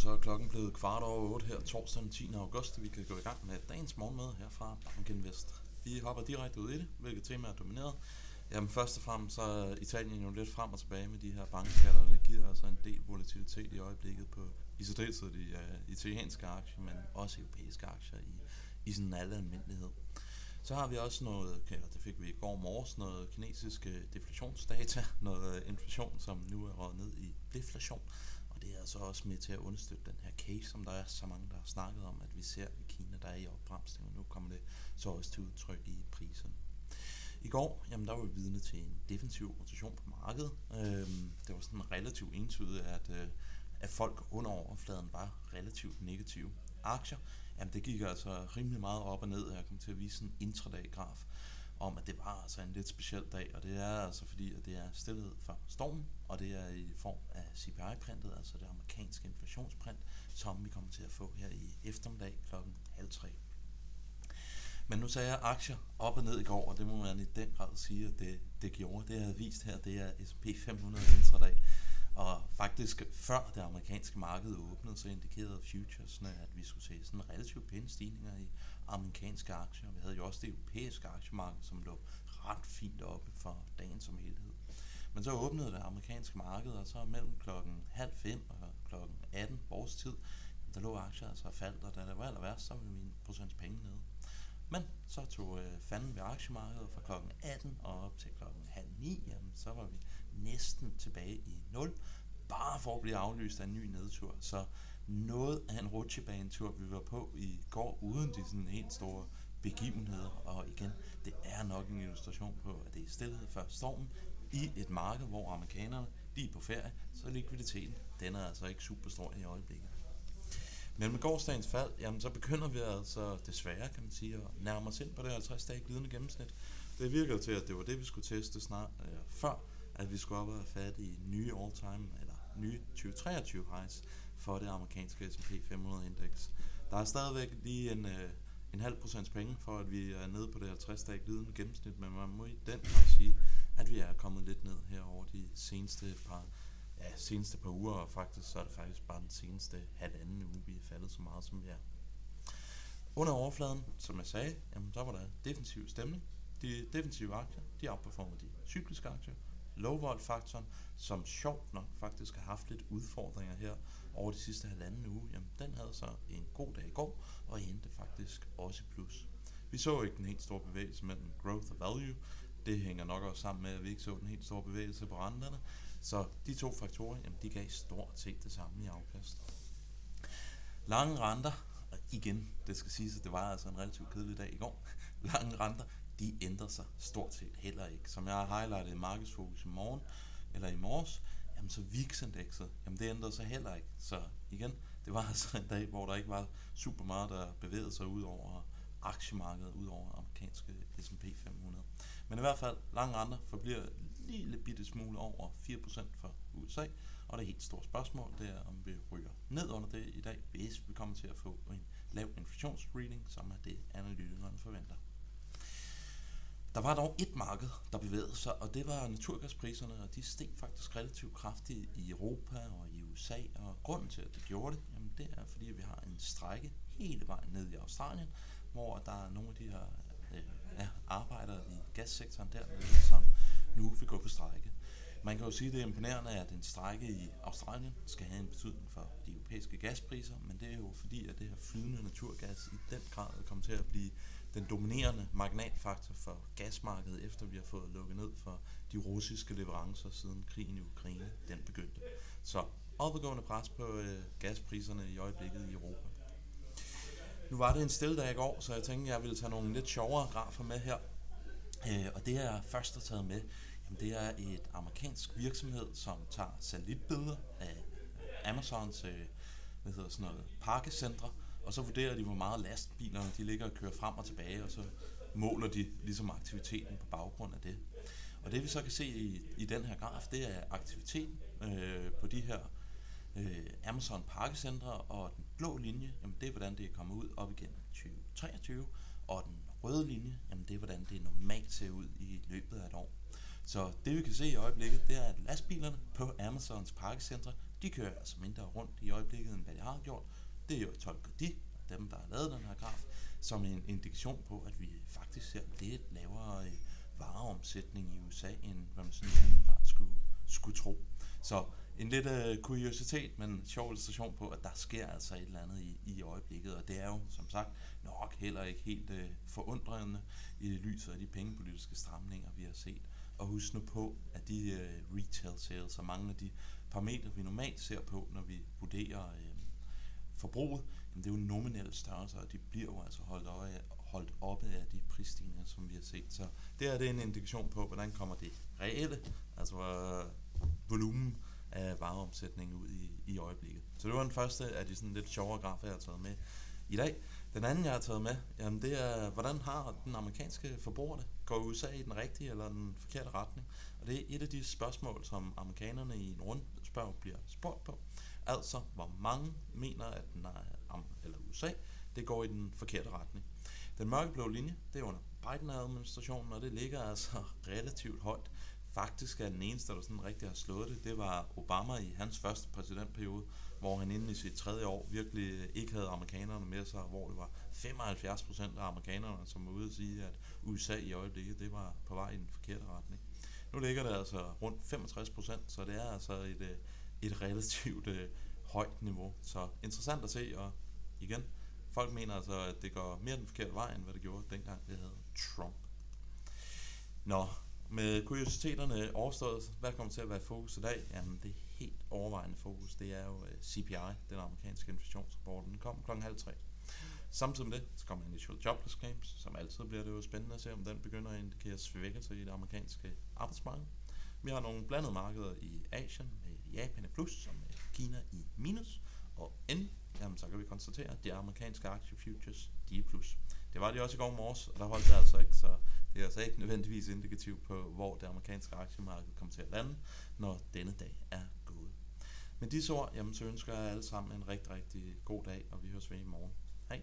så er klokken blevet kvart over 8 her torsdag den 10. august. Vi kan gå i gang med dagens morgenmøde her fra Bankinvest. Vi hopper direkte ud i det, hvilket tema er domineret. Jamen først og fremmest så er Italien jo lidt frem og tilbage med de her bankskatter. Det giver altså en del volatilitet i øjeblikket på i særdeleshed de uh, italienske aktier, men også europæiske aktier i, i sådan alle almindelighed. Så har vi også noget, eller det fik vi i går morges, noget kinesiske deflationsdata, noget inflation, som nu er råd ned i deflation. Og det er altså også med til at understøtte den her case, som der er så mange, der har snakket om, at vi ser i Kina, der er i opbremsning, og nu kommer det så også til udtryk i priserne. I går, jamen der var vi vidne til en defensiv rotation på markedet. Øhm, det var sådan relativt entydigt, at, øh, at folk under overfladen var relativt negative. Aktier, jamen det gik altså rimelig meget op og ned, og jeg kom til at vise en intradag-graf om, at det var altså en lidt speciel dag, og det er altså fordi, at det er stillet for stormen, og det er i form af CPI-printet, altså det amerikanske inflationsprint, som vi kommer til at få her i eftermiddag klokken halv tre. Men nu sagde jeg aktier op og ned i går, og det må man i den grad sige, at det, det gjorde. Det jeg havde vist her, det er S&P 500 intradag. Og faktisk før det amerikanske marked åbnede, så indikerede futuresne, at vi skulle se sådan relativt pæne stigninger i amerikanske aktier. Vi havde jo også det europæiske aktiemarked, som lå ret fint oppe for dagen som helhed. Men så åbnede det amerikanske marked, og så mellem klokken halv fem og klokken 18 vores tid, der lå aktier altså faldt, og da det var aller værst, så var min procents penge nede. Men så tog øh, fanden ved aktiemarkedet fra klokken 18 og op til klokken halv 9, jamen, så var vi næsten tilbage i 0, bare for at blive aflyst af en ny nedtur. Så noget af en rutsjebanetur, vi var på i går, uden de sådan helt store begivenheder. Og igen, det er nok en illustration på, at det er stillhed før stormen i et marked, hvor amerikanerne de er på ferie, så likviditeten, den er altså ikke super stor i øjeblikket. Men med gårdsdagens fald, jamen så begynder vi altså desværre, kan man sige, at nærme os ind på det 50 dage glidende gennemsnit. Det virker til, at det var det, vi skulle teste snart øh, før, at vi skulle op og have fat i nye all-time, eller nye 2023 highs for det amerikanske S&P 500 indeks. Der er stadigvæk lige en, øh, en halv procents penge for, at vi er nede på det 50 dage glidende gennemsnit, men man må i den grad sige, at vi er kommet lidt ned her over de seneste par, ja, seneste par uger, og faktisk så er det faktisk bare den seneste halvanden uge, vi er faldet så meget, som vi er. Under overfladen, som jeg sagde, jamen, så var der defensiv stemning. De defensive aktier, de outperformer de cykliske aktier low faktoren som sjovt nok faktisk har haft lidt udfordringer her over de sidste halvanden uge, jamen den havde så en god dag i går, og endte faktisk også i plus. Vi så ikke den helt store bevægelse mellem growth og value. Det hænger nok også sammen med, at vi ikke så den helt store bevægelse på renterne. Så de to faktorer, jamen, de gav stort set det samme i afkast. Lange renter, og igen, det skal siges, at det var altså en relativt kedelig dag i går. Lange renter, de ændrer sig stort set heller ikke. Som jeg har highlightet i markedsfokus i morgen, eller i morges, jamen så VIX-indekset, jamen det ændrede sig heller ikke. Så igen, det var altså en dag, hvor der ikke var super meget, der bevægede sig ud over aktiemarkedet, ud over amerikanske S&P 500. Men i hvert fald, lange renter forbliver lille bitte smule over 4% for USA, og det helt store spørgsmål, det er, om vi ryger ned under det i dag, hvis vi kommer til at få en lav inflationsreading, som er det, analytikerne. Der var dog et marked, der bevægede sig, og det var naturgaspriserne, og de steg faktisk relativt kraftigt i Europa og i USA, og grunden til, at det gjorde det, jamen det er, fordi vi har en strække hele vejen ned i Australien, hvor der er nogle af de her øh, ja, arbejdere i gassektoren der, som nu vil gå på strække. Man kan jo sige, at det er imponerende, at en strække i Australien skal have en betydning for de europæiske gaspriser, men det er jo fordi, at det her flydende naturgas i den grad kommer til at blive den dominerende marginalfaktor for gasmarkedet, efter vi har fået lukket ned for de russiske leverancer siden krigen i Ukraine den begyndte. Så opadgående pres på øh, gaspriserne i øjeblikket i Europa. Nu var det en stille dag i går, så jeg tænkte, at jeg ville tage nogle lidt sjovere grafer med her. Øh, og det jeg først har taget med, det er et amerikansk virksomhed, som tager satellitbilleder af Amazons øh, hvad hedder sådan noget, parkecentre, og så vurderer de, hvor meget lastbilerne de ligger og kører frem og tilbage, og så måler de ligesom aktiviteten på baggrund af det. Og det vi så kan se i, i den her graf, det er aktiviteten øh, på de her øh, Amazon Parkecentre, og den blå linje, jamen det er hvordan det er kommet ud op igen 2023, og den røde linje, jamen det er hvordan det normalt ser ud i løbet af et år. Så det vi kan se i øjeblikket, det er, at lastbilerne på Amazons pakkecentre, de kører altså mindre rundt i øjeblikket, end hvad de har gjort. Det er jo tolker de, dem der har lavet den her graf, som en indikation på, at vi faktisk ser lidt lavere øh, vareomsætning i USA, end hvad man sådan umiddelbart skulle, skulle tro. Så en lidt uh, kuriositet, men sjov illustration på, at der sker altså et eller andet i, i øjeblikket, og det er jo som sagt nok heller ikke helt uh, forundrende i lyset af de pengepolitiske stramninger, vi har set. Og husk nu på, at de øh, retail sales og mange af de parametre, vi normalt ser på, når vi vurderer øh, forbruget, jamen det er jo nominelle størrelser, og de bliver jo altså holdt, øje, holdt oppe af de prisstigninger, som vi har set. Så det er det en indikation på, hvordan kommer det reelle, altså øh, volumen af vareomsætningen ud i, i øjeblikket. Så det var den første af de sådan lidt sjovere grafer, jeg har taget med i dag. Den anden, jeg har taget med, jamen det er, hvordan har den amerikanske forbruger det? Går USA i den rigtige eller den forkerte retning? Og det er et af de spørgsmål, som amerikanerne i en rundspørg bliver spurgt på. Altså, hvor mange mener, at den er, eller USA, det går i den forkerte retning. Den mørkeblå linje, det er under Biden-administrationen, og det ligger altså relativt højt. Faktisk er den eneste, der sådan rigtig har slået det, det var Obama i hans første præsidentperiode, hvor han inden i sit tredje år virkelig ikke havde amerikanerne med sig, hvor det var 75 procent af amerikanerne, som var ude at sige, at USA i øjeblikket, det var på vej i den forkerte retning. Nu ligger det altså rundt 65 procent, så det er altså et, øh, et relativt øh, højt niveau. Så interessant at se, og igen, folk mener altså, at det går mere den forkerte vej, end hvad det gjorde dengang, det havde Trump. Nå, med kuriositeterne overstået, hvad kommer til at være fokus i dag? Jamen, det helt overvejende fokus, det er jo øh, CPI, den amerikanske inflationsrapport. Den kom kl. halv tre. Samtidig med det, så kommer Initial Jobless Claims, som altid bliver det jo spændende at se, om den begynder at indikere svækkelse i det amerikanske arbejdsmarked. Vi har nogle blandede markeder i Asien med Japan i plus, som med Kina i minus, og end, jamen, så kan vi konstatere, at de amerikanske aktie futures, de er plus. Det var de også i går morges, og der holdt det altså ikke, så det er altså ikke nødvendigvis indikativt på, hvor det amerikanske aktiemarked kommer til at lande, når denne dag er gået. Med disse ord, jamen, så ønsker jeg alle sammen en rigtig, rigtig god dag, og vi høres ved i morgen. Hej!